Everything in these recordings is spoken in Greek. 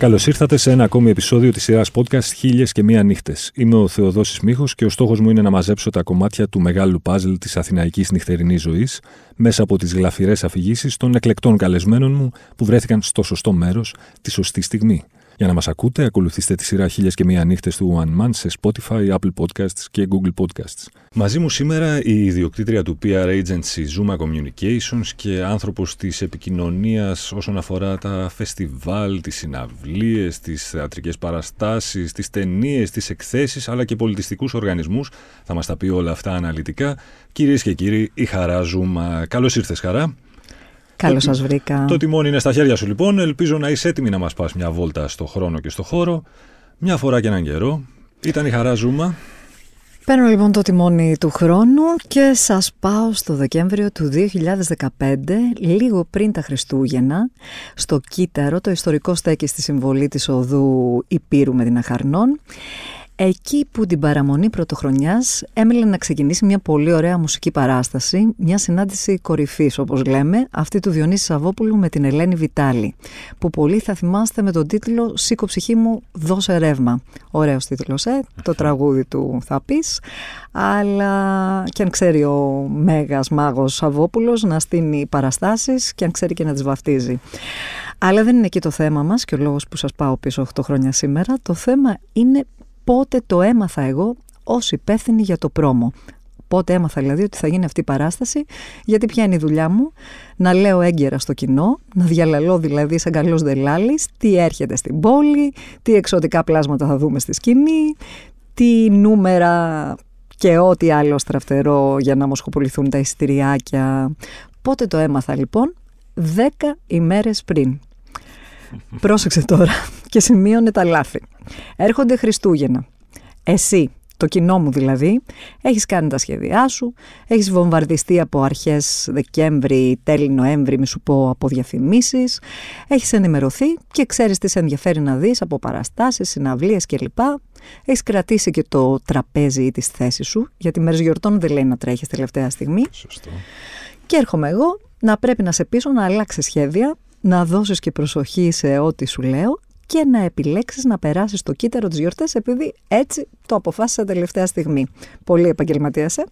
Καλώς ήρθατε σε ένα ακόμη επεισόδιο της σειράς podcast Χίλιες και Μία Νύχτες. Είμαι ο Θεοδόσης Μίχο και ο στόχος μου είναι να μαζέψω τα κομμάτια του μεγάλου παζλ της αθηναϊκής νυχτερινής ζωής μέσα από τις γλαφυρές αφηγήσεις των εκλεκτών καλεσμένων μου που βρέθηκαν στο σωστό μέρος τη σωστή στιγμή. Για να μας ακούτε, ακολουθήστε τη σειρά χίλιες και μία νύχτες του One Man σε Spotify, Apple Podcasts και Google Podcasts. Μαζί μου σήμερα η ιδιοκτήτρια του PR Agency Zuma Communications και άνθρωπος της επικοινωνίας όσον αφορά τα φεστιβάλ, τις συναυλίες, τις θεατρικές παραστάσεις, τις ταινίες, τις εκθέσεις αλλά και πολιτιστικούς οργανισμούς. Θα μας τα πει όλα αυτά αναλυτικά. Κυρίες και κύριοι, η Χαρά Zuma. Καλώς ήρθες Χαρά. Καλώς σας βρήκα. Το τιμόνι είναι στα χέρια σου λοιπόν. Ελπίζω να είσαι έτοιμη να μας πας μια βόλτα στο χρόνο και στο χώρο. Μια φορά και έναν καιρό. Ήταν η χαρά Ζούμα. Παίρνω λοιπόν το τιμόνι του χρόνου και σας πάω στο Δεκέμβριο του 2015, λίγο πριν τα Χριστούγεννα, στο Κύτταρο, το ιστορικό στέκει στη συμβολή της οδού Υπήρου με την Αχαρνών. Εκεί που την παραμονή πρωτοχρονιάς έμεινε να ξεκινήσει μια πολύ ωραία μουσική παράσταση, μια συνάντηση κορυφής όπως λέμε, αυτή του Διονύση Σαββόπουλου με την Ελένη Βιτάλη, που πολλοί θα θυμάστε με τον τίτλο «Σήκω ψυχή μου, δώσε ρεύμα». Ωραίος τίτλος, ε, το τραγούδι του θα πεις, αλλά και αν ξέρει ο μέγας μάγος Σαββόπουλος να στείνει παραστάσεις και αν ξέρει και να τις βαφτίζει. Αλλά δεν είναι εκεί το θέμα μας και ο λόγος που σας πάω πίσω 8 χρόνια σήμερα. Το θέμα είναι πότε το έμαθα εγώ ως υπεύθυνη για το πρόμο. Πότε έμαθα δηλαδή ότι θα γίνει αυτή η παράσταση, γιατί ποια είναι η δουλειά μου, να λέω έγκαιρα στο κοινό, να διαλαλώ δηλαδή σαν καλός δελάλης, τι έρχεται στην πόλη, τι εξωτικά πλάσματα θα δούμε στη σκηνή, τι νούμερα και ό,τι άλλο στραφτερό για να μοσχοποληθούν τα εισιτηριάκια. Πότε το έμαθα λοιπόν, δέκα ημέρες πριν. Πρόσεξε τώρα και σημείωνε τα λάθη. Έρχονται Χριστούγεννα. Εσύ, το κοινό μου δηλαδή, έχεις κάνει τα σχέδιά σου, έχεις βομβαρδιστεί από αρχές Δεκέμβρη, τέλη Νοέμβρη, μη σου πω από διαφημίσεις, έχεις ενημερωθεί και ξέρεις τι σε ενδιαφέρει να δεις από παραστάσεις, συναυλίες κλπ. Έχεις κρατήσει και το τραπέζι ή τις θέσεις σου, γιατί μέρες γιορτών δεν λέει να τρέχεις τελευταία στιγμή. Σωστό. Και έρχομαι εγώ να πρέπει να σε πείσω να αλλάξεις σχέδια, να δώσεις και προσοχή σε ό,τι σου λέω και να επιλέξεις να περάσεις το κύτταρο της γιορτές επειδή έτσι το αποφάσισα τελευταία στιγμή. Πολύ επαγγελματίας, ε;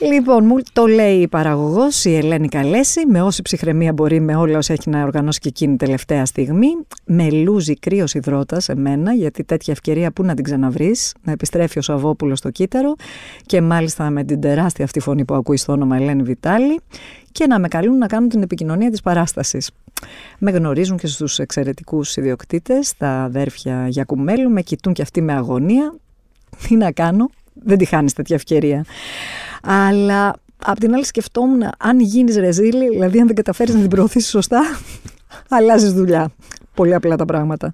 λοιπόν, μου το λέει η παραγωγός, η Ελένη Καλέση, με όση ψυχραιμία μπορεί, με όλα όσα έχει να οργανώσει και εκείνη τελευταία στιγμή. Με λούζει κρύο υδρότα σε μένα, γιατί τέτοια ευκαιρία που να την ξαναβρεις, να επιστρέφει ο Σαββόπουλος στο κύτταρο και μάλιστα με την τεράστια αυτή φωνή που ακούει στο όνομα Ελένη Βιτάλη και να με καλούν να κάνω την επικοινωνία της παράστασης. Με γνωρίζουν και στους εξαιρετικούς ιδιοκτήτες, τα αδέρφια Γιακουμέλου, με κοιτούν και αυτοί με αγωνία. Τι να κάνω, δεν τη χάνεις τέτοια ευκαιρία. Αλλά απ' την άλλη σκεφτόμουν, αν γίνεις ρεζίλη, δηλαδή αν δεν καταφέρεις να την προωθήσεις σωστά, αλλάζεις δουλειά. Πολύ απλά τα πράγματα.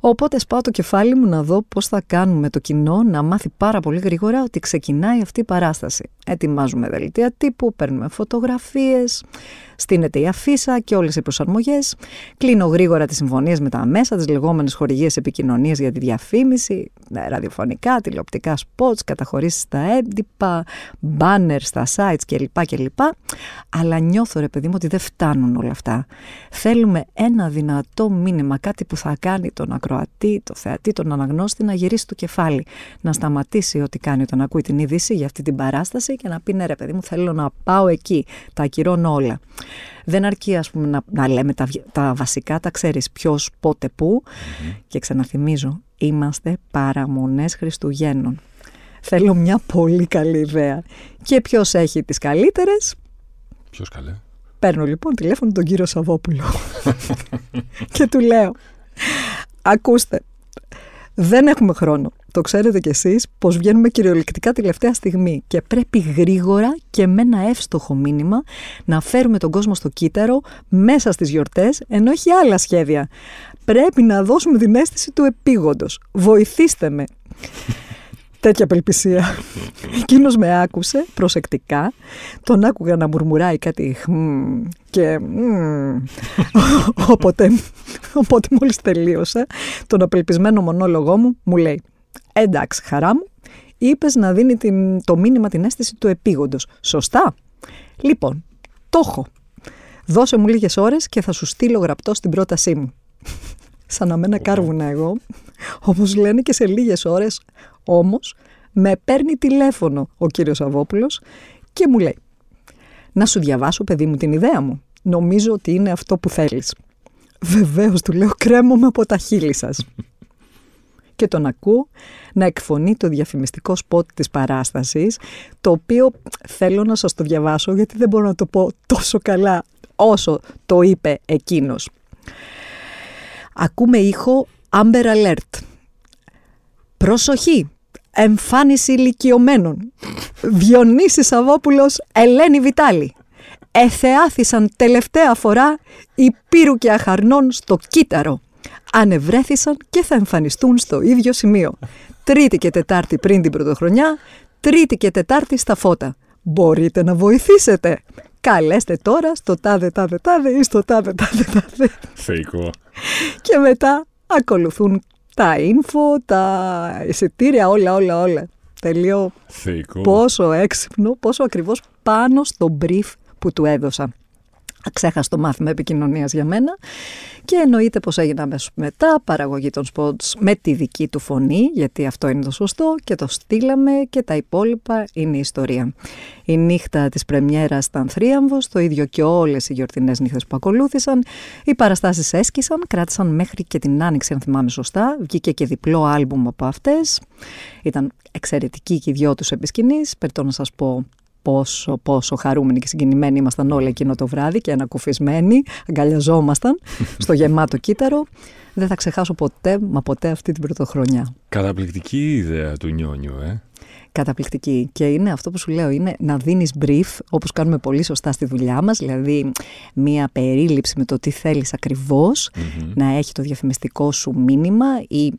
Οπότε σπάω το κεφάλι μου να δω πώς θα κάνουμε το κοινό να μάθει πάρα πολύ γρήγορα ότι ξεκινάει αυτή η παράσταση. Ετοιμάζουμε δελτία τύπου, παίρνουμε φωτογραφίες, στείνεται η αφίσα και όλες οι προσαρμογές. Κλείνω γρήγορα τις συμφωνίες με τα μέσα, τις λεγόμενες χορηγίες επικοινωνίας για τη διαφήμιση, ναι, ραδιοφωνικά, τηλεοπτικά spots, καταχωρήσεις στα έντυπα, μπάνερ στα sites κλπ. κλπ. Αλλά νιώθω ρε παιδί μου ότι δεν φτάνουν όλα αυτά. Θέλουμε ένα δυνατό μήνυμα, κάτι που θα κάνει τον ακροατή, το θεατή, τον αναγνώστη να γυρίσει το κεφάλι, να σταματήσει ό,τι κάνει όταν ακούει την είδηση για αυτή την παράσταση και να πει ναι ρε παιδί μου θέλω να πάω εκεί, τα ακυρώνω όλα. Δεν αρκεί ας πούμε να, να λέμε τα, τα βασικά, τα ξέρεις ποιος, πότε, και ξαναθυμίζω, είμαστε παραμονές Χριστουγέννων. Θέλω μια πολύ καλή ιδέα. Και ποιος έχει τις καλύτερες; Ποιος καλέ; Παίρνω λοιπόν τηλέφωνο τον κύριο Σαββόπουλο και του λέω Ακούστε, δεν έχουμε χρόνο. Το ξέρετε κι εσείς πως βγαίνουμε κυριολεκτικά τελευταία στιγμή και πρέπει γρήγορα και με ένα εύστοχο μήνυμα να φέρουμε τον κόσμο στο κύτταρο μέσα στις γιορτές ενώ έχει άλλα σχέδια. Πρέπει να δώσουμε την αίσθηση του επίγοντος. Βοηθήστε με τέτοια απελπισία. Εκείνος με άκουσε προσεκτικά, τον άκουγα να μουρμουράει κάτι και οπότε, οπότε μόλις τελείωσε τον απελπισμένο μονόλογό μου μου λέει εντάξει χαρά μου είπες να δίνει την, το μήνυμα την αίσθηση του επίγοντος. Σωστά. Λοιπόν, το έχω. Δώσε μου λίγες ώρες και θα σου στείλω γραπτό στην πρότασή μου. σαν να μένα κάρβουνα εγώ, όπως λένε και σε λίγες ώρες, όμως με παίρνει τηλέφωνο ο κύριος Αβόπουλος και μου λέει «Να σου διαβάσω παιδί μου την ιδέα μου, νομίζω ότι είναι αυτό που θέλεις». Βεβαίως του λέω κρέμομαι από τα χείλη σας. Και τον ακούω να εκφωνεί το διαφημιστικό σπότ της παράστασης, το οποίο θέλω να σας το διαβάσω γιατί δεν μπορώ να το πω τόσο καλά όσο το είπε εκείνος. Ακούμε ήχο Amber Alert. Προσοχή! Εμφάνιση ηλικιωμένων. Διονύσης Σαββόπουλος, Ελένη Βιτάλη. Εθεάθησαν τελευταία φορά υπήρου και αχαρνών στο κύτταρο. Ανεβρέθησαν και θα εμφανιστούν στο ίδιο σημείο. Τρίτη και Τετάρτη πριν την πρωτοχρονιά, Τρίτη και Τετάρτη στα φώτα. Μπορείτε να βοηθήσετε. Καλέστε τώρα στο τάδε τάδε τάδε ή στο τάδε τάδε τάδε. Θεϊκό. Και μετά ακολουθούν τα info, τα εισιτήρια, όλα, όλα, όλα. Τελείω Θεϊκό. πόσο έξυπνο, πόσο ακριβώς πάνω στο brief που του έδωσα. Αξέχαστο μάθημα επικοινωνίας για μένα και εννοείται πως έγινε αμέσως μετά παραγωγή των spots με τη δική του φωνή γιατί αυτό είναι το σωστό και το στείλαμε και τα υπόλοιπα είναι η ιστορία. Η νύχτα της πρεμιέρας ήταν θρίαμβος, το ίδιο και όλες οι γιορτινές νύχτες που ακολούθησαν. Οι παραστάσεις έσκησαν, κράτησαν μέχρι και την άνοιξη αν θυμάμαι σωστά, βγήκε και διπλό άλμπουμ από αυτές. Ήταν εξαιρετική και οι δυο τους επί σκηνής. Περτώ να σας πω πόσο, πόσο χαρούμενοι και συγκινημένοι ήμασταν όλοι εκείνο το βράδυ και ανακουφισμένοι, αγκαλιαζόμασταν στο γεμάτο κύτταρο. Δεν θα ξεχάσω ποτέ, μα ποτέ αυτή την πρωτοχρονιά. Καταπληκτική ιδέα του νιόνιου, ε. Καταπληκτική. Και είναι αυτό που σου λέω, είναι να δίνεις brief, όπως κάνουμε πολύ σωστά στη δουλειά μας, δηλαδή μία περίληψη με το τι θέλεις να έχει το διαφημιστικό σου μήνυμα ή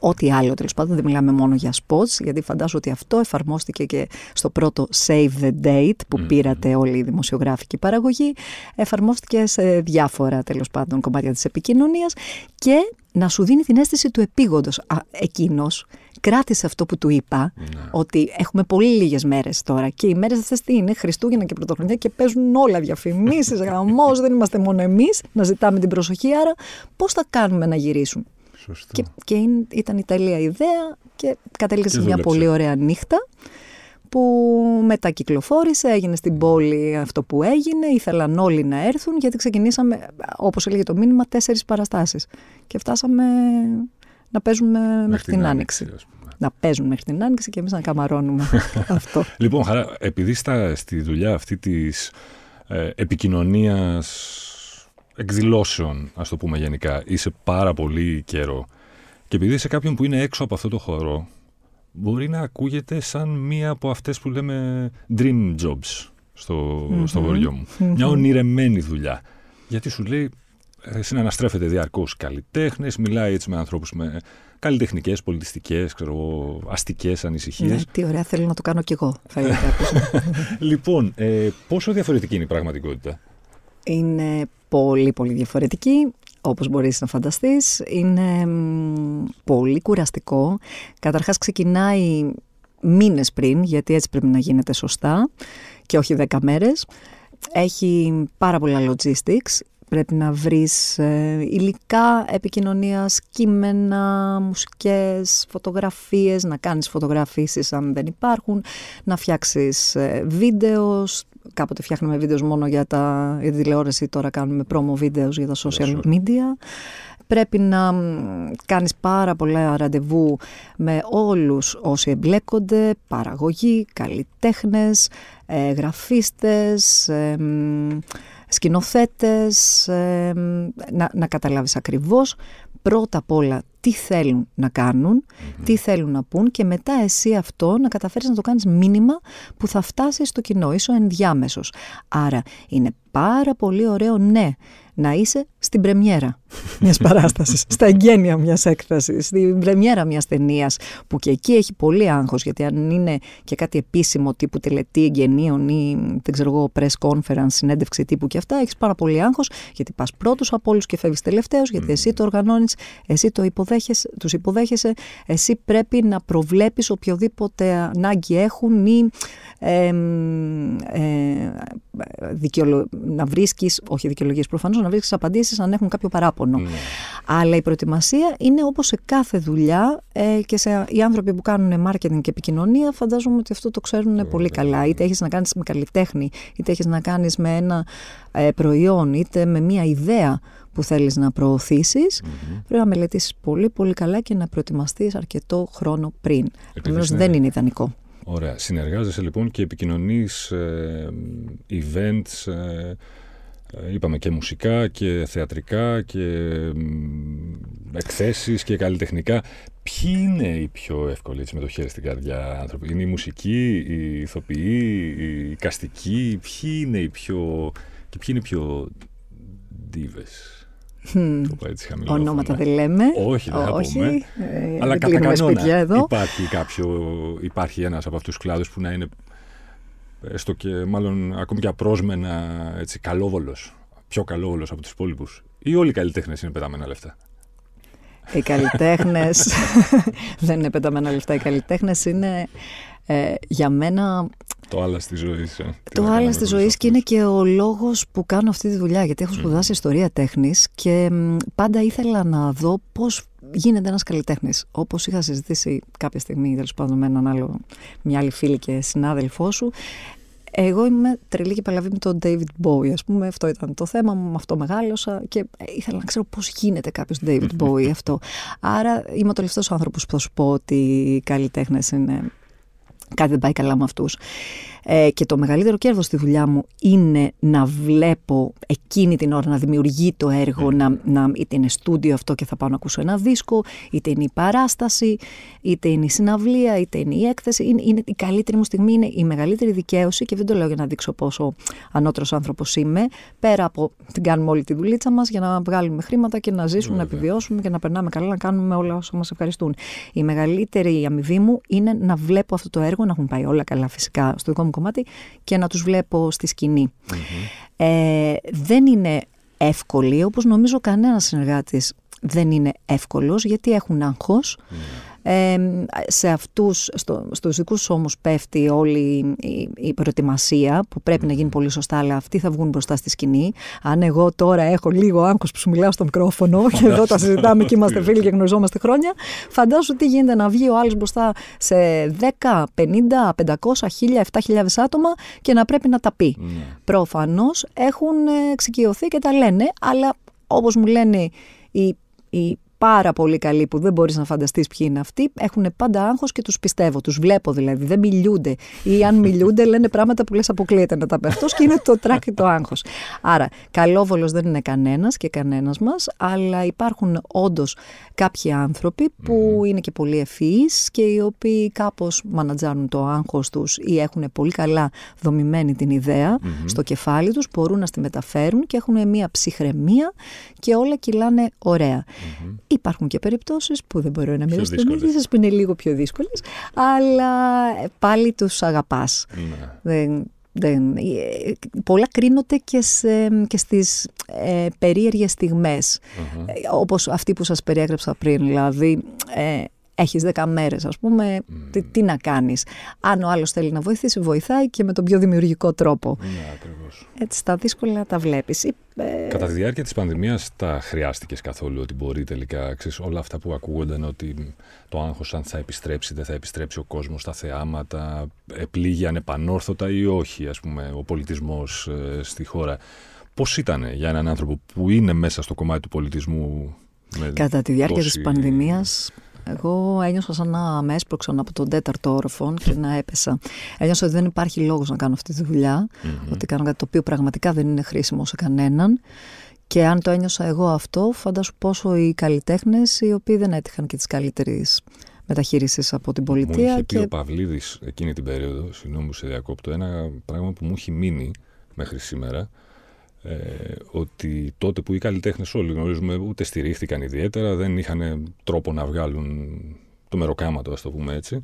ό,τι άλλο τέλος πάντων. Δεν μιλάμε μόνο για spots, γιατί φαντάζομαι ότι αυτό εφαρμόστηκε και στο πρώτο Save the Date που πήρατε όλοι οι δημοσιογράφοι και η παραγωγή. Εφαρμόστηκε σε διάφορα τέλος πάντων κομμάτια της επικοινωνίας και να σου δίνει την αίσθηση του επίγοντος. Εκείνος κράτησε αυτό που του είπα, ναι. ότι έχουμε πολύ λίγες μέρες τώρα και οι μέρες αυτές τι είναι, Χριστούγεννα και Πρωτοχρονιά και παίζουν όλα διαφημίσεις, γραμμό, δεν είμαστε μόνο εμείς να ζητάμε την προσοχή. Άρα, πώς θα κάνουμε να γυρίσουν; Και, και ήταν η τέλεια ιδέα και κατέληξε σε μια πολύ ωραία νύχτα που μετά κυκλοφόρησε, έγινε στην πόλη αυτό που έγινε, ήθελαν όλοι να έρθουν γιατί ξεκινήσαμε, όπως έλεγε το μήνυμα, τέσσερις παραστάσεις και φτάσαμε να παίζουμε μέχρι, μέχρι την Άνοιξη. Να παίζουν μέχρι την Άνοιξη και εμείς να καμαρώνουμε αυτό. Λοιπόν, χαρά, επειδή στα, στη δουλειά αυτή της ε, επικοινωνίας εκδηλώσεων, ας το πούμε γενικά, είσαι πάρα πολύ καιρό και επειδή είσαι κάποιον που είναι έξω από αυτό το χώρο, μπορεί να ακούγεται σαν μία από αυτές που λέμε dream jobs στο, mm στο χωριό μου. Μια ονειρεμένη δουλειά. Γιατί σου λέει, ε, συναναστρέφεται διαρκώς καλλιτέχνες, μιλάει έτσι με ανθρώπους με καλλιτεχνικές, πολιτιστικές, αστικές ανησυχίες. Ναι, τι ωραία, θέλω να το κάνω κι εγώ, θα λοιπόν, ε, πόσο διαφορετική είναι η πραγματικότητα; Είναι πολύ πολύ διαφορετική όπως μπορείς να φανταστείς. Είναι πολύ κουραστικό. Καταρχάς ξεκινάει μήνες πριν, γιατί έτσι πρέπει να γίνεται σωστά και όχι δέκα μέρες. Έχει πάρα πολλά logistics. Πρέπει να βρεις ε, υλικά επικοινωνίας, κείμενα, μουσικές, φωτογραφίες, να κάνεις φωτογραφίσεις αν δεν υπάρχουν, να φτιάξεις ε, βίντεο, κάποτε φτιάχνουμε βίντεος μόνο για, τα, για τη τηλεόραση, τώρα κάνουμε promo βίντεος για τα social media. Πρέπει να κάνεις πάρα πολλά ραντεβού με όλους όσοι εμπλέκονται, παραγωγή, καλλιτέχνες, ε, γραφίστες, ε, σκηνοθέτες, ε, να, να καταλάβεις ακριβώς πρώτα απ' όλα τι θέλουν να κανουν τι θέλουν να πούν και μετά εσύ αυτό να καταφέρεις να το κάνεις μήνυμα που θα φτάσει στο κοινό, είσαι ο ενδιάμεσος. Άρα είναι πάρα πολύ ωραίο ναι να είσαι στην πρεμιέρα μιας παράστασης, στα εγγένεια μιας έκθεσης, στην πρεμιέρα μιας ταινίας, που και εκεί έχει πολύ άγχος γιατί αν είναι και κάτι επίσημο τύπου τελετή εγγενείων ή δεν ξέρω εγώ press conference, συνέντευξη τύπου και αυτά έχεις πάρα πολύ άγχος γιατί πας πρώτος από όλους και φεύγεις τελευταίος γιατί εσύ το οργανώνεις, εσύ το υποδέχεσαι υποδέχεσαι, τους υποδέχεσαι, εσύ πρέπει να προβλέπεις οποιοδήποτε ανάγκη έχουν ή ε, ε, δικαιολο... να βρίσκεις, όχι δικαιολογίες προφανώς, να βρίσκεις απαντήσεις αν έχουν κάποιο παράπονο. Ναι. Αλλά η προετοιμασία είναι όπως σε κάθε δουλειά ε, και σε, οι άνθρωποι που κάνουν marketing και επικοινωνία φαντάζομαι ότι αυτό το ξέρουν πολύ καλά. Είτε έχεις να κάνεις με καλλιτέχνη, είτε έχεις να κάνεις με ένα ε, προϊόν, είτε με μια ιδέα που θέλεις να προωθήσεις, πρέπει να μελετήσεις πολύ πολύ καλά και να προετοιμαστείς αρκετό χρόνο πριν. Επομένως δεν είναι ιδανικό. Ωραία. Συνεργάζεσαι λοιπόν και επικοινωνείς ε, events, ε, ε, είπαμε και μουσικά και θεατρικά και ε, εκθέσεις και καλλιτεχνικά. Ποιοι είναι οι πιο εύκολοι έτσι, με το χέρι στην καρδιά άνθρωποι; Είναι η μουσική, η ηθοποιοί, η καστική. Ποιοι είναι οι πιο... και ποιοι είναι οι πιο δίβες. Ονόματα δεν λέμε. Όχι, δεν θα πούμε. Ε, Αλλά κατά κανόνα εδώ. υπάρχει, κάποιο, υπάρχει ένας από αυτούς τους κλάδους που να είναι έστω και μάλλον ακόμη και απρόσμενα έτσι, καλόβολος, πιο καλόβολος από τους υπόλοιπους. Ή όλοι οι καλλιτέχνες είναι πεταμένα λεφτά. Οι καλλιτέχνες δεν είναι πεταμένα λεφτά. Οι καλλιτέχνες είναι ε, για μένα το άλλα στη ζωή. Ε. Το άλλα στη ζωή και είναι και ο λόγος που κάνω αυτή τη δουλειά. Γιατί έχω σπουδάσει ιστορία τέχνης και πάντα ήθελα να δω πώς γίνεται ένας καλλιτέχνης. Όπως είχα συζητήσει κάποια στιγμή, τέλος πάντων, με έναν άλλο, μια άλλη φίλη και συνάδελφό σου, εγώ είμαι τρελή και παλαβή με τον David Bowie, ας πούμε. Αυτό ήταν το θέμα μου, με αυτό μεγάλωσα και ήθελα να ξέρω πώς γίνεται κάποιος David Bowie αυτό. Άρα είμαι ο τελευταίος άνθρωπος που θα σου πω ότι οι καλλιτέχνες είναι κάτι δεν πάει καλά με αυτούς. Ε, και το μεγαλύτερο κέρδος στη δουλειά μου είναι να βλέπω εκείνη την ώρα να δημιουργεί το έργο, να, να, είτε είναι στούντιο αυτό και θα πάω να ακούσω ένα δίσκο, είτε είναι η παράσταση, είτε είναι η συναυλία, είτε είναι η έκθεση. Είναι, είναι η καλύτερη μου στιγμή, είναι η μεγαλύτερη δικαίωση και δεν το λέω για να δείξω πόσο ανώτερος άνθρωπος είμαι, πέρα από την κάνουμε όλη τη δουλίτσα μας για να βγάλουμε χρήματα και να ζήσουμε, να επιβιώσουμε και να περνάμε καλά, να κάνουμε όλα όσα μας ευχαριστούν. Η μεγαλύτερη αμοιβή μου είναι να βλέπω αυτό το έργο, να έχουν πάει όλα καλά φυσικά στο δικό μου κομμάτι και να τους βλέπω στη σκηνη Ε, δεν είναι εύκολη, όπως νομίζω κανένας συνεργάτης δεν είναι εύκολος, γιατί έχουν άγχος. Ναι σε αυτούς, στο, στους δικούς όμως πέφτει όλη η, η προετοιμασία που πρέπει να γίνει πολύ σωστά, αλλά αυτοί θα βγουν μπροστά στη σκηνή. Αν εγώ τώρα έχω λίγο άγχος που σου μιλάω στο μικρόφωνο και εδώ τα συζητάμε και είμαστε φίλοι και γνωριζόμαστε χρόνια, φαντάζομαι τι γίνεται να βγει ο άλλος μπροστά σε 10, 50, 500, 1000, 7000 άτομα και να πρέπει να τα πει. Mm. Προφανώς έχουν ε, εξοικειωθεί και τα λένε, αλλά όπως μου λένε οι, οι πάρα πολύ καλοί που δεν μπορείς να φανταστείς ποιοι είναι αυτοί, έχουν πάντα άγχος και τους πιστεύω. Τους βλέπω δηλαδή. Δεν μιλούνται. Ή αν μιλούνται, λένε πράγματα που λες αποκλείεται να τα πει αυτό και είναι το τράκι το άγχος. Άρα, καλόβολος δεν είναι κανένας και κανένας μας, αλλά υπάρχουν όντως κάποιοι άνθρωποι που είναι και πολύ ευφυείς και οι οποίοι κάπως μανατζάρουν το άγχος τους ή έχουν πολύ καλά δομημένη την ιδεα στο κεφάλι τους, μπορούν να στη μεταφέρουν και έχουν μια ψυχραιμία και όλα κυλάνε ωραία. Υπάρχουν και περιπτώσεις που δεν μπορώ να μιλήσω στον που είναι λίγο πιο δύσκολες, αλλά πάλι τους αγαπάς. Ναι. Δεν, δεν, ε, πολλά κρίνονται και, σε, και στις ε, περίεργες στιγμές, ε, όπως αυτή που σας περιέγραψα πριν, δηλαδή ε, έχεις δέκα μέρες ας πούμε, τι, τι, να κάνεις. Αν ο άλλος θέλει να βοηθήσει, βοηθάει και με τον πιο δημιουργικό τρόπο. Ναι, ακριβώς. Έτσι τα δύσκολα τα βλέπεις. Ε, Κατά τη διάρκεια της πανδημίας τα χρειάστηκες καθόλου ότι μπορεί τελικά, ξέρεις, όλα αυτά που ακούγονταν ότι το άγχος αν θα επιστρέψει, δεν θα επιστρέψει ο κόσμος στα θεάματα, επλήγει ανεπανόρθωτα ή όχι, ας πούμε, ο πολιτισμός ε, στη χώρα. Πώς ήταν για έναν άνθρωπο που είναι μέσα στο κομμάτι του πολιτισμού Κατά τη διάρκεια τόση... της πανδημίας εγώ ένιωσα σαν να με έσπρωξαν από τον τέταρτο όροφο και να έπεσα. Ένιωσα ότι δεν υπάρχει λόγος να κάνω αυτή τη δουλειά, ότι κάνω κάτι το οποίο πραγματικά δεν είναι χρήσιμο σε κανέναν. Και αν το ένιωσα εγώ αυτό, φαντάσου πόσο οι καλλιτέχνες, οι οποίοι δεν έτυχαν και τη καλύτερη μεταχείριση από την πολιτεία. Μου είχε πει ο Παυλίδης εκείνη την περίοδο, συγγνώμη που σε διακόπτω, ένα πράγμα που μου έχει μείνει μέχρι σήμερα ε, ότι τότε που οι καλλιτέχνες όλοι γνωρίζουμε ούτε στηρίχθηκαν ιδιαίτερα, δεν είχαν τρόπο να βγάλουν το μεροκάματο, ας το πούμε έτσι.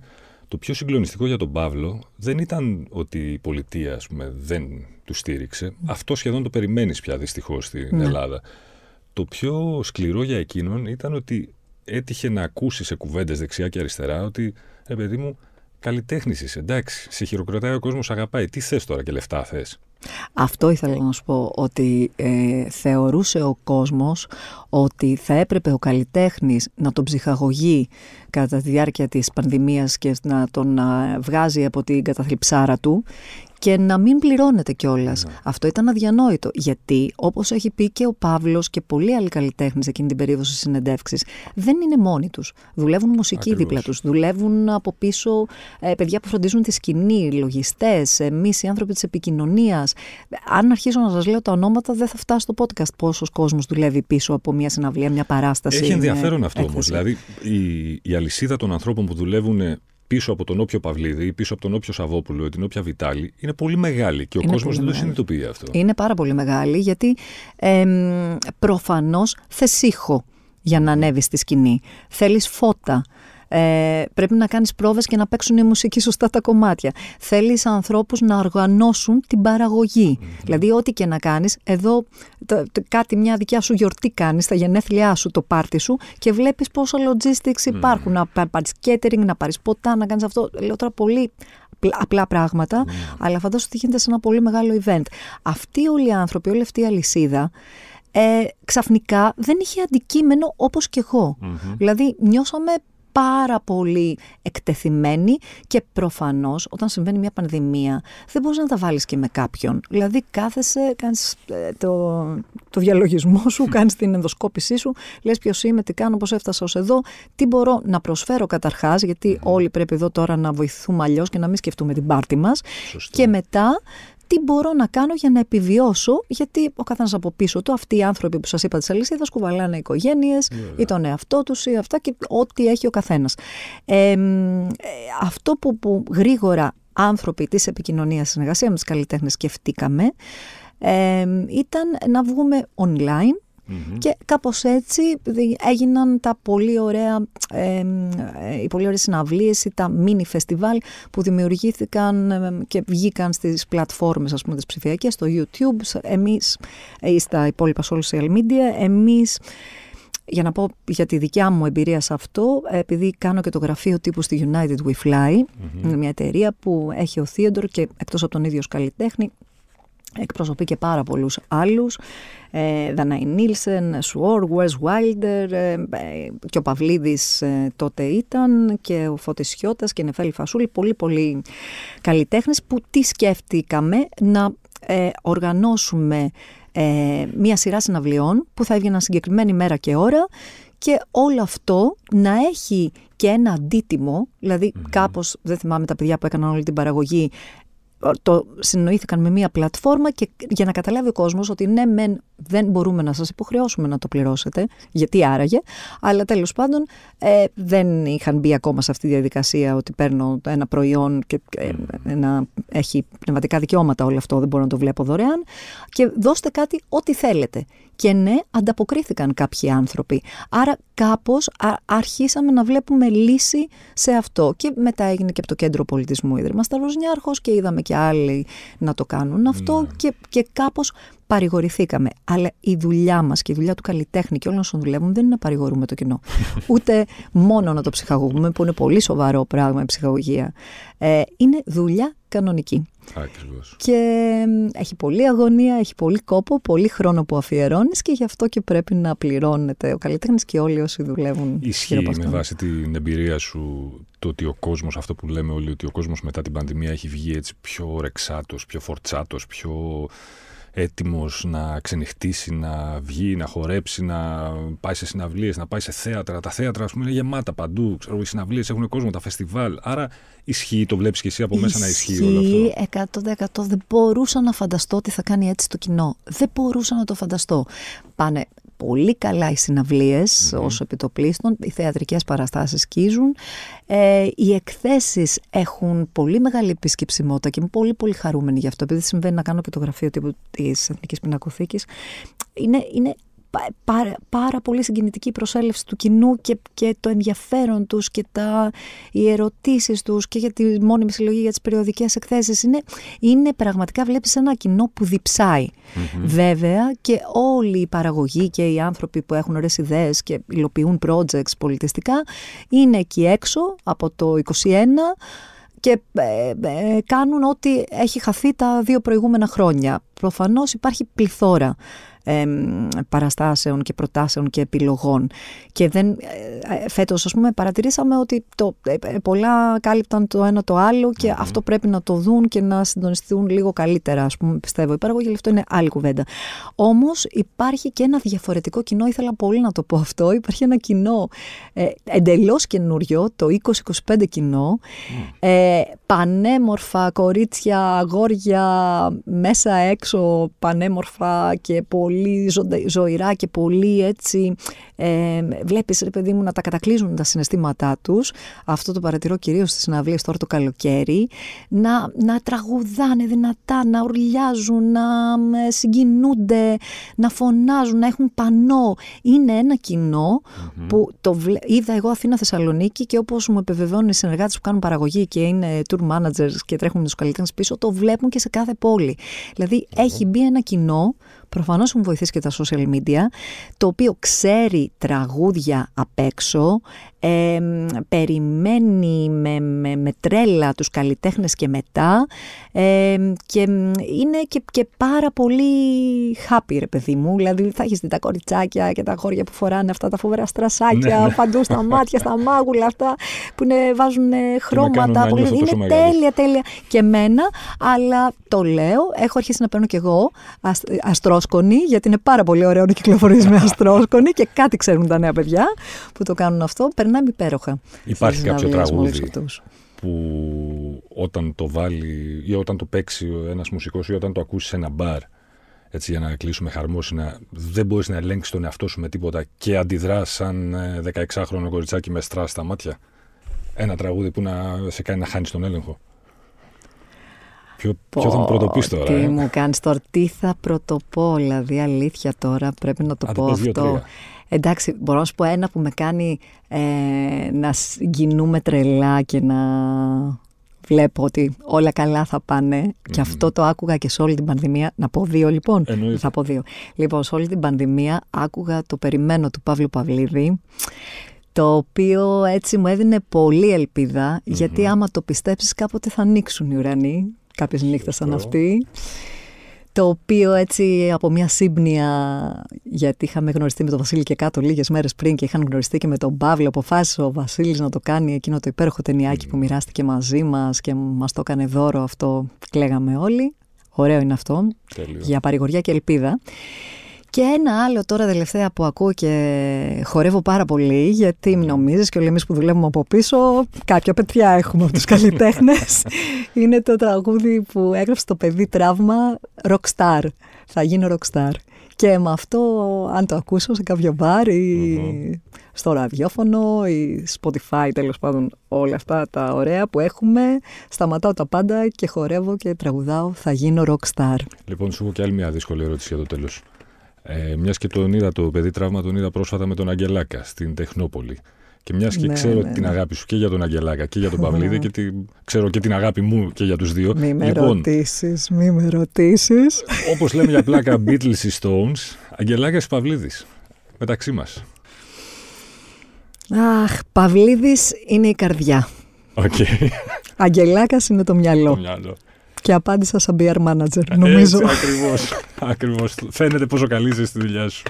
Το πιο συγκλονιστικό για τον Παύλο δεν ήταν ότι η πολιτεία ας πούμε, δεν του στήριξε. Αυτό σχεδόν το περιμένεις πια δυστυχώς στην ναι. Ελλάδα. Το πιο σκληρό για εκείνον ήταν ότι έτυχε να ακούσει σε κουβέντες δεξιά και αριστερά ότι, ρε παιδί μου, καλλιτέχνης είσαι. Εντάξει, σε χειροκροτάει ο κόσμος, αγαπάει. Τι θες τώρα και λεφτά θες; Αυτό ήθελα να σου πω, ότι ε, θεωρούσε ο κόσμος ότι θα έπρεπε ο καλλιτέχνης να τον ψυχαγωγεί κατά τη διάρκεια της πανδημίας και να τον βγάζει από την καταθλιψάρα του και να μην πληρώνεται κιόλας. Ναι. Αυτό ήταν αδιανόητο. Γιατί, όπως έχει πει και ο Παύλος και πολλοί άλλοι καλλιτέχνες εκείνη την περίοδο στις συνεντεύξεις, δεν είναι μόνοι τους. Δουλεύουν μουσικοί Ακριβώς. δίπλα τους. Δουλεύουν από πίσω ε, παιδιά που φροντίζουν τη σκηνή, λογιστές, εμείς οι άνθρωποι της επικοινωνίας. Αν αρχίσω να σας λέω τα ονόματα, δεν θα φτάσει στο podcast πόσος κόσμος δουλεύει πίσω από μια συναυλία, μια παράσταση. Έχει ενδιαφέρον αυτό όμως. Δηλαδή, η, η αλυσίδα των ανθρώπων που δουλεύουν πίσω από τον όποιο Παυλίδη ή πίσω από τον όποιο Σαββόπουλο ή την όποια Βιτάλη είναι πολύ μεγάλη και ο κόσμος δεν το συνειδητοποιεί αυτό. Είναι πάρα πολύ μεγάλη γιατί ε, προφανώς θες ήχο για να ανέβεις στη σκηνή. Θέλεις φώτα. Ε, πρέπει να κάνεις πρόβες και να παίξουν η μουσική σωστά τα κομμάτια. Θέλεις ανθρώπους να οργανώσουν την παραγωγή. Δηλαδή ό,τι και να κάνεις, εδώ το, κάτι μια δικιά σου γιορτή κάνεις, στα γενέθλιά σου, το πάρτι σου και βλέπεις πόσο logistics υπάρχουν. Να πάρεις catering, να πάρεις ποτά, να κάνεις αυτό. Λέω τώρα πολύ απλά πράγματα, αλλά φαντάζομαι ότι γίνεται σε ένα πολύ μεγάλο event. Αυτοί όλοι οι άνθρωποι, όλη αυτή η αλυσίδα, ε, ξαφνικά δεν είχε αντικείμενο όπως και εγώ. Δηλαδή νιώσαμε πάρα πολύ εκτεθειμένοι και προφανώς όταν συμβαίνει μια πανδημία δεν μπορείς να τα βάλεις και με κάποιον. Δηλαδή κάθεσαι, κάνεις ε, το, το διαλογισμό σου, κάνεις την ενδοσκόπησή σου, λες ποιος είμαι, τι κάνω, πώς έφτασα ως εδώ, τι μπορώ να προσφέρω καταρχάς, γιατί όλοι πρέπει εδώ τώρα να βοηθούμε αλλιώς και να μην σκεφτούμε την πάρτη μας. Και μετά τι μπορώ να κάνω για να επιβιώσω, γιατί ο καθένας από πίσω του, αυτοί οι άνθρωποι που σας είπα της αλυσίδας, κουβαλάνε οικογένειες ή τον εαυτό τους ή αυτά και ό,τι έχει ο καθένας. Ε, αυτό που, που γρήγορα άνθρωποι της επικοινωνίας, συνεργασία με του καλλιτέχνες σκεφτήκαμε, ε, ήταν να βγούμε online και κάπως έτσι έγιναν τα πολύ ωραία, ε, οι πολύ ωραίες συναυλίες ή τα mini φεστιβάλ που δημιουργήθηκαν και βγήκαν στις πλατφόρμες ας πούμε τις ψηφιακές, στο YouTube, εμείς ή στα υπόλοιπα social media, εμείς για να πω για τη δικιά μου εμπειρία σε αυτό, επειδή κάνω και το γραφείο τύπου στη United We Fly, είναι μια εταιρεία που έχει ο Θείοντορ και εκτός από τον ίδιο καλλιτέχνη, εκπροσωπεί και πάρα πολλούς άλλους. Ε, Δανάη Νίλσεν, Σουόρ, Wes Wilder ε, ε, και ο Παυλίδης ε, τότε ήταν και ο Φώτης Σιώτας και η Νεφέλη Φασούλη. Πολύ πολύ καλλιτέχνες που τι σκέφτηκαμε να οργανώσουμε μία σειρά συναυλιών που θα έβγαιναν συγκεκριμένη μέρα και ώρα και όλο αυτό να έχει και ένα αντίτιμο, δηλαδή κάπως, δεν θυμάμαι τα παιδιά που έκαναν όλη την παραγωγή, το συνοήθηκαν με μία πλατφόρμα και για να καταλάβει ο κόσμος ότι ναι μεν δεν μπορούμε να σας υποχρεώσουμε να το πληρώσετε, γιατί άραγε, αλλά τέλος πάντων ε, δεν είχαν μπει ακόμα σε αυτή τη διαδικασία ότι παίρνω ένα προϊόν και ε, να έχει πνευματικά δικαιώματα όλο αυτό, δεν μπορώ να το βλέπω δωρεάν και δώστε κάτι ό,τι θέλετε. Και ναι, ανταποκρίθηκαν κάποιοι άνθρωποι. Άρα κάπως αρχίσαμε να βλέπουμε λύση σε αυτό. Και μετά έγινε και από το Κέντρο Πολιτισμού Ίδρυμα Σταυροσνιάρχος και είδαμε και άλλοι να το κάνουν αυτό ναι. και, και κάπως παρηγορηθήκαμε. Αλλά η δουλειά μας και η δουλειά του καλλιτέχνη και όλων όσων δουλεύουν δεν είναι να παρηγορούμε το κοινό. Ούτε μόνο να το ψυχαγωγούμε, που είναι πολύ σοβαρό πράγμα η ψυχαγωγία. Ε, είναι δουλειά κανονική. Ακριβώς. Και έχει πολλή αγωνία, έχει πολύ κόπο, πολύ χρόνο που αφιερώνεις και γι' αυτό και πρέπει να πληρώνεται ο καλλιτέχνης και όλοι όσοι δουλεύουν. Ισχύει με βάση την εμπειρία σου το ότι ο κόσμος, αυτό που λέμε όλοι, ότι ο κόσμος μετά την πανδημία έχει βγει έτσι πιο ρεξάτος, πιο φορτσάτος, πιο έτοιμος να ξενυχτήσει, να βγει, να χορέψει, να πάει σε συναυλίες, να πάει σε θέατρα. Τα θέατρα, ας πούμε, είναι γεμάτα παντού. Ξέρω, οι συναυλίες έχουν κόσμο, τα φεστιβάλ. Άρα ισχύει, το βλέπεις και εσύ από μέσα να ισχύει όλο αυτό. 100% δεν μπορούσα να φανταστώ τι θα κάνει έτσι το κοινό. Δεν μπορούσα να το φανταστώ. Πάνε πολύ καλά οι συναυλίες mm-hmm. ως επιτοπλίστων, οι θεατρικές παραστάσεις σκίζουν, ε, οι εκθέσεις έχουν πολύ μεγάλη επισκεψιμότητα και είμαι πολύ πολύ χαρούμενη γι' αυτό, επειδή συμβαίνει να κάνω και το γραφείο τύπου της Εθνικής Πινακοθήκης. Είναι, είναι πάρα, πάρα πολύ συγκινητική προσέλευση του κοινού και, και το ενδιαφέρον τους και τα, οι ερωτήσεις τους και για τη μόνιμη συλλογή για τις περιοδικές εκθέσεις. Είναι, είναι πραγματικά βλέπεις ένα κοινό που διψαει Βέβαια και όλοι οι παραγωγοί και οι άνθρωποι που έχουν ωραίες ιδέες και υλοποιούν projects πολιτιστικά είναι εκεί έξω από το 21 και ε, ε, κάνουν ό,τι έχει χαθεί τα δύο προηγούμενα χρόνια. Προφανώς υπάρχει πληθώρα παραστάσεων και προτάσεων και επιλογών. Και δεν, ε, φέτος, ας πούμε, παρατηρήσαμε ότι το, ε, ε, πολλά κάλυπταν το ένα το άλλο και αυτό πρέπει να το δουν και να συντονιστούν λίγο καλύτερα, ας πούμε, πιστεύω. Η παραγωγή αυτό είναι άλλη κουβέντα. Όμως υπάρχει και ένα διαφορετικό κοινό, ήθελα πολύ να το πω αυτό, υπάρχει ένα κοινό ε, εντελώς καινούριο, το 2025 κοινό, ε, πανέμορφα κορίτσια, αγόρια, μέσα έξω πανέμορφα και πολύ πολύ ζωηρά και πολύ έτσι ε, βλέπεις ρε παιδί μου να τα κατακλείζουν τα συναισθήματά τους. Αυτό το παρατηρώ κυρίως στις συναυλίες τώρα το καλοκαίρι. Να, να τραγουδάνε δυνατά, να ουρλιάζουν να συγκινούνται να φωνάζουν, να έχουν πανό. Είναι ένα που το είδα εγώ Αθήνα Θεσσαλονίκη και όπως μου επιβεβαιώνουν οι συνεργάτες που κάνουν παραγωγή και είναι tour managers και τρέχουν με τους καλλιτέχνες πίσω το βλέπουν και σε κάθε πόλη. Δηλαδή έχει μπει ένα κοινό προφανώς μου βοηθήσει και τα social media, το οποίο ξέρει τραγούδια απ' έξω, περιμένει με, με, με, τρέλα τους καλλιτέχνες και μετά και είναι και, και πάρα πολύ happy ρε παιδί μου, δηλαδή θα έχεις δει τα κοριτσάκια και τα χώρια που φοράνε αυτά τα φοβερά στρασάκια ναι, ναι. παντού στα μάτια, στα μάγουλα αυτά που είναι, βάζουν χρώματα, πολύ, είναι τέλεια τέλεια. Και εμένα, αλλά το λέω, έχω αρχίσει να παίρνω κι εγώ αστρόσκονη, γιατί είναι πάρα πολύ ωραίο να κυκλοφορείς με αστρόσκονη και κάτι ξέρουν τα νέα παιδιά που το κάνουν αυτό, περνάμε υπέροχα. Υπάρχει κάποιο τραγούδι που όταν το βάλει ή όταν το παίξει ένας μουσικός ή όταν το ακούσεις σε ένα μπαρ έτσι για να κλείσουμε χαρμόσυνα, δεν μπορείς να ελέγξεις τον εαυτό σου με τίποτα και αντιδράς σαν 16χρονο ε, κοριτσάκι με στρά στα μάτια. Ένα τραγούδι που να σε κάνει να χάνεις τον έλεγχο. Ποιο, ποιο θα μου πρωτοπείς τώρα. Τι ε; μου κάνεις τώρα, τι θα πρωτοπώ, δηλαδή αλήθεια τώρα πρέπει να το πω αυτό. Εντάξει, μπορώ να σου πω ένα που με κάνει ε, να συγκινούμε τρελά και να βλέπω ότι όλα καλά θα πάνε. Και αυτό το άκουγα και σε όλη την πανδημία. Να πω δύο λοιπόν. Θα πω δύο. Λοιπόν, σε όλη την πανδημία άκουγα το περιμένω του Παύλου Παυλίδη το οποίο έτσι μου έδινε πολύ γιατί άμα το πιστέψεις κάποτε θα ανοίξουν οι ουρανοί, κάποιες νύχτες σαν αυτή. Το οποίο έτσι από μια σύμπνοια, γιατί είχαμε γνωριστεί με τον Βασίλη και κάτω λίγες μέρες πριν και είχαν γνωριστεί και με τον Παύλο, αποφάσισε ο Βασίλης να το κάνει εκείνο το υπέροχο ταινιάκι που μοιράστηκε μαζί μας και μας το έκανε δώρο αυτό, κλαίγαμε όλοι. Ωραίο είναι αυτό, για παρηγοριά και ελπίδα. Και ένα άλλο τώρα τελευταία που ακούω και χορεύω πάρα πολύ, γιατί μην νομίζεις και όλοι εμείς που δουλεύουμε από πίσω, κάποια πετριά έχουμε από τους καλλιτέχνες. είναι το τραγούδι που έγραψε το παιδί τραύμα Rockstar. Θα γίνω Rockstar. Και με αυτό, αν το ακούσω σε κάποιο μπαρ ή στο ραδιόφωνο ή Spotify, τέλος πάντων όλα αυτά τα ωραία που έχουμε, σταματάω τα πάντα και χορεύω και τραγουδάω «Θα γίνω rockstar». Λοιπόν, σου έχω και άλλη μια δύσκολη ερώτηση για το τέλος. Ε, μιας και τον είδα το παιδί τραύμα, τον είδα πρόσφατα με τον Αγγελάκα στην Τεχνόπολη. Και μιας και ναι, ξέρω ναι, την ναι. αγάπη σου και για τον Αγγελάκα και για τον Παυλίδη και τη, ξέρω και την αγάπη μου και για τους δύο. Μη με λοιπόν, ρωτήσεις, μη με ρωτήσεις. Όπως λέμε για πλάκα Beatles ή Stones, Αγγελάκας Παυλίδης, μεταξύ μας. Αχ, Παυλίδης είναι η καρδιά. Okay. Αγγελάκας είναι το μυαλό. Το μυαλό. Και απάντησα σαν PR manager, νομίζω. Έτσι, ακριβώς, ακριβώς. Φαίνεται πόσο καλή είσαι στη δουλειά σου.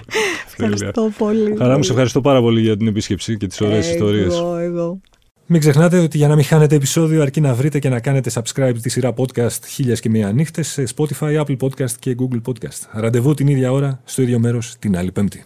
Ευχαριστώ πολύ. Χαρά μου, σε ευχαριστώ πάρα πολύ για την επίσκεψη και τις ωραίες ιστορίες. Εγώ, εγώ. Μην ξεχνάτε ότι για να μην χάνετε επεισόδιο αρκεί να βρείτε και να κάνετε subscribe τη σειρά podcast χίλιας και μία νύχτες σε Spotify, Apple Podcast και Google Podcast. Ραντεβού την ίδια ώρα, στο ίδιο μέρος, την άλλη πέμπτη.